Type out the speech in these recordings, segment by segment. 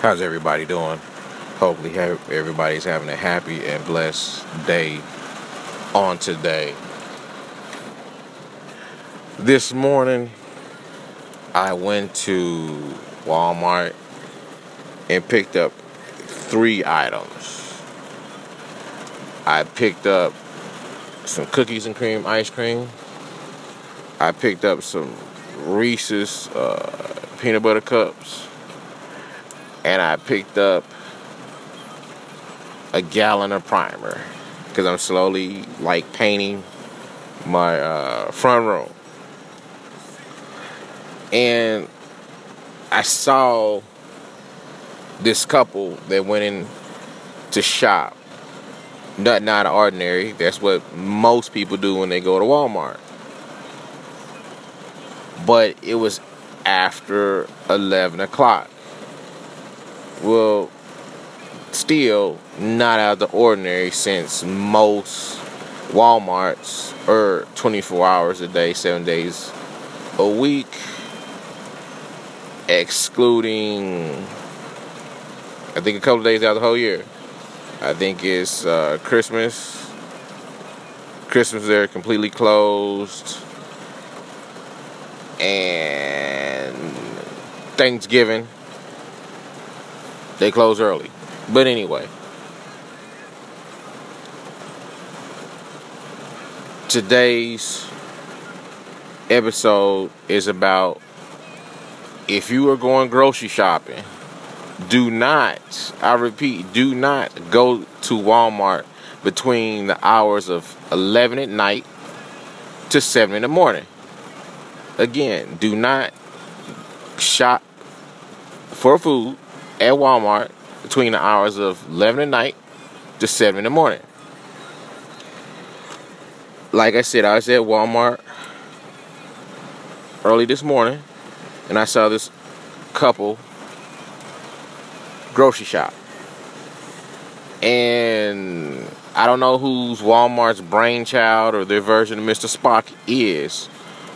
How's everybody doing? Hopefully, everybody's having a happy and blessed day on today. This morning, I went to Walmart and picked up three items. I picked up some cookies and cream ice cream. I picked up some Reese's uh, peanut butter cups. And I picked up a gallon of primer because I'm slowly like painting my uh, front room. And I saw this couple that went in to shop. Nothing out of ordinary. That's what most people do when they go to Walmart. But it was after 11 o'clock. Well, still not out of the ordinary since most Walmarts are 24 hours a day, 7 days a week, excluding, I think, a couple days out of the whole year. I think it's uh, Christmas. Christmas, they're completely closed. And Thanksgiving, they close early. But anyway, today's episode is about if you are going grocery shopping, do not, I repeat, do not go to Walmart between the hours of 11 at night to 7 in the morning. Again, do not shop for food at Walmart between the hours of 11 at night to 7 in the morning. Like I said, I was at Walmart early this morning and I saw this couple grocery shop. And I don't know whose Walmart's brainchild or their version of Mr. Spock is,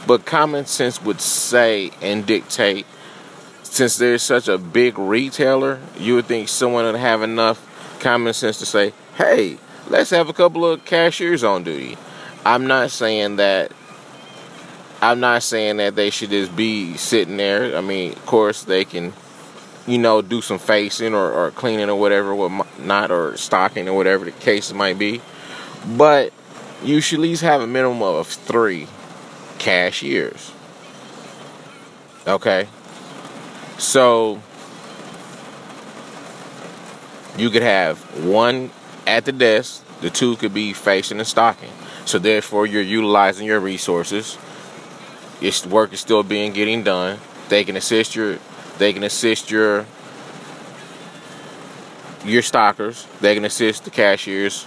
but common sense would say and dictate since there's such a big retailer, you would think someone would have enough common sense to say, hey, let's have a couple of cashiers on duty. I'm not saying that. I'm not saying that they should just be sitting there. I mean, of course, they can, you know, do some facing or, or cleaning or whatever, what not, or stocking or whatever the case might be. But you should at least have a minimum of three cashiers. Okay? So you could have one at the desk, the two could be facing and stocking. So therefore you're utilizing your resources. Your work is still being getting done. They can assist your they can assist your your stockers. They can assist the cashiers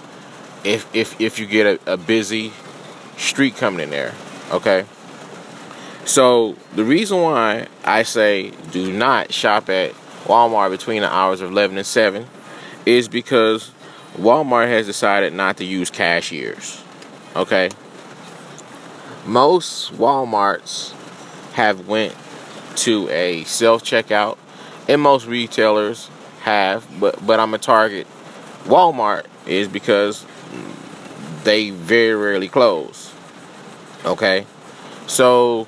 if if if you get a, a busy street coming in there. Okay. So the reason why I say do not shop at Walmart between the hours of 11 and 7 is because Walmart has decided not to use cashiers. Okay? Most Walmarts have went to a self-checkout and most retailers have, but but I'm a target Walmart is because they very rarely close. Okay? So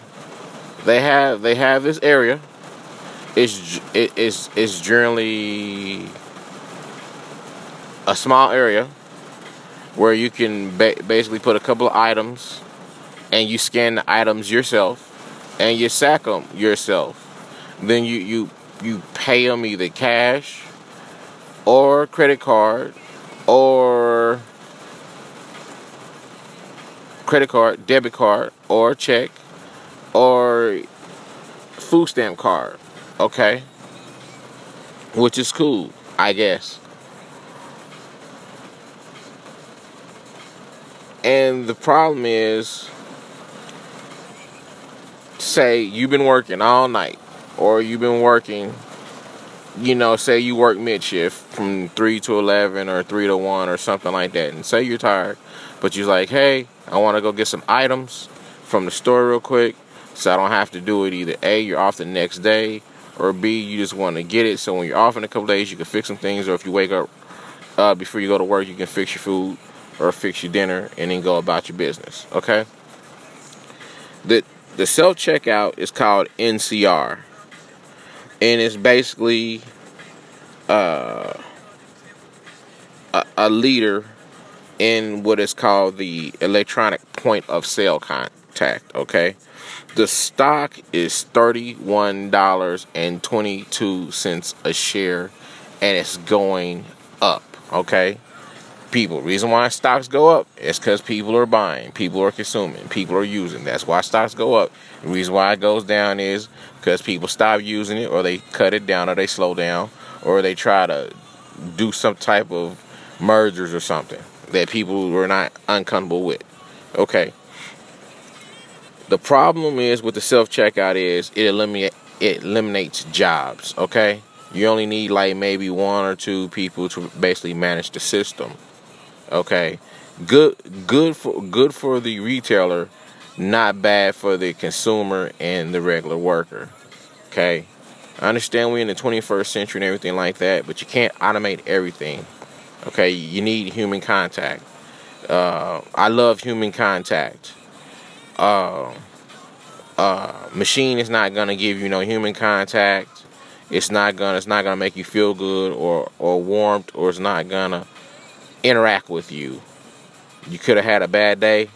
they have they have this area. It's it is it's generally a small area where you can ba- basically put a couple of items and you scan the items yourself and you sack them yourself. Then you you you pay them either cash or credit card or credit card, debit card, or check or food stamp card, okay? Which is cool, I guess. And the problem is, say you've been working all night, or you've been working, you know, say you work mid shift from 3 to 11 or 3 to 1 or something like that, and say you're tired, but you're like, hey, I want to go get some items from the store real quick so I don't have to do it either A, you're off the next day, or B, you just want to get it so when you're off in a couple days, you can fix some things, or if you wake up uh, before you go to work, you can fix your food or fix your dinner and then go about your business. Okay. The the self checkout is called NCR, and it's basically uh, a, a leader in what is called the electronic point of sale contact. Okay. The stock is $31.22 a share and it's going up. Okay. People, reason why stocks go up is because people are buying, people are consuming, people are using. That's why stocks go up. The reason why it goes down is because people stop using it, or they cut it down, or they slow down, or they try to do some type of mergers or something that people were not uncomfortable with. Okay. The problem is with the self checkout is it eliminate it eliminates jobs. Okay, you only need like maybe one or two people to basically manage the system. Okay, good good for good for the retailer, not bad for the consumer and the regular worker. Okay, I understand we're in the 21st century and everything like that, but you can't automate everything. Okay, you need human contact. Uh, I love human contact uh, uh, machine is not gonna give you no human contact. It's not gonna it's not gonna make you feel good or or warmed or it's not gonna interact with you. You could have had a bad day,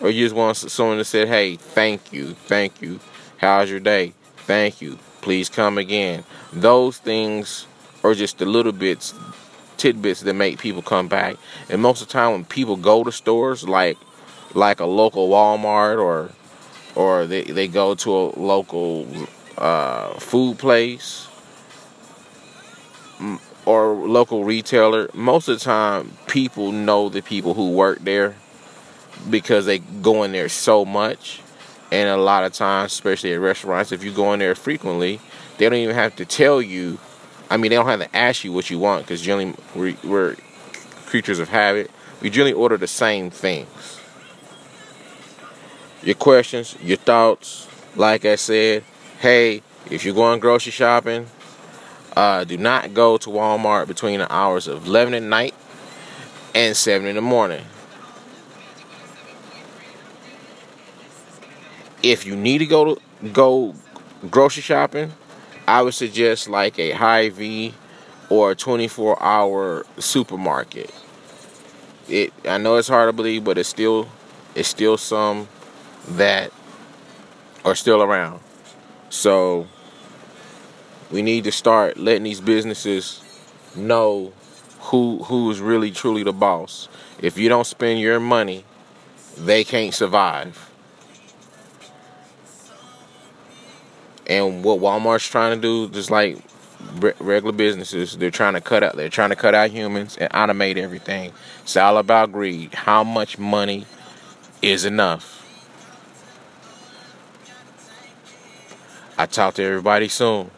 or you just want someone to say, "Hey, thank you, thank you. How's your day? Thank you. Please come again." Those things are just the little bits, tidbits that make people come back. And most of the time, when people go to stores like like a local Walmart or or they, they go to a local uh, food place or local retailer, most of the time people know the people who work there because they go in there so much. And a lot of times, especially at restaurants, if you go in there frequently, they don't even have to tell you. I mean, they don't have to ask you what you want because generally we're, we're creatures of habit. We generally order the same things your questions, your thoughts. Like I said, hey, if you're going grocery shopping, uh, do not go to Walmart between the hours of 11 at night and 7 in the morning. If you need to go to go grocery shopping, I would suggest like a Hy-Vee or a 24 hour supermarket. It I know it's hard to believe, but it's still it's still some that are still around. So we need to start letting these businesses know who who is really truly the boss. If you don't spend your money, they can't survive. And what Walmart's trying to do, just like regular businesses, they're trying to cut out. They're trying to cut out humans and automate everything. It's all about greed. How much money is enough? I talk to everybody soon.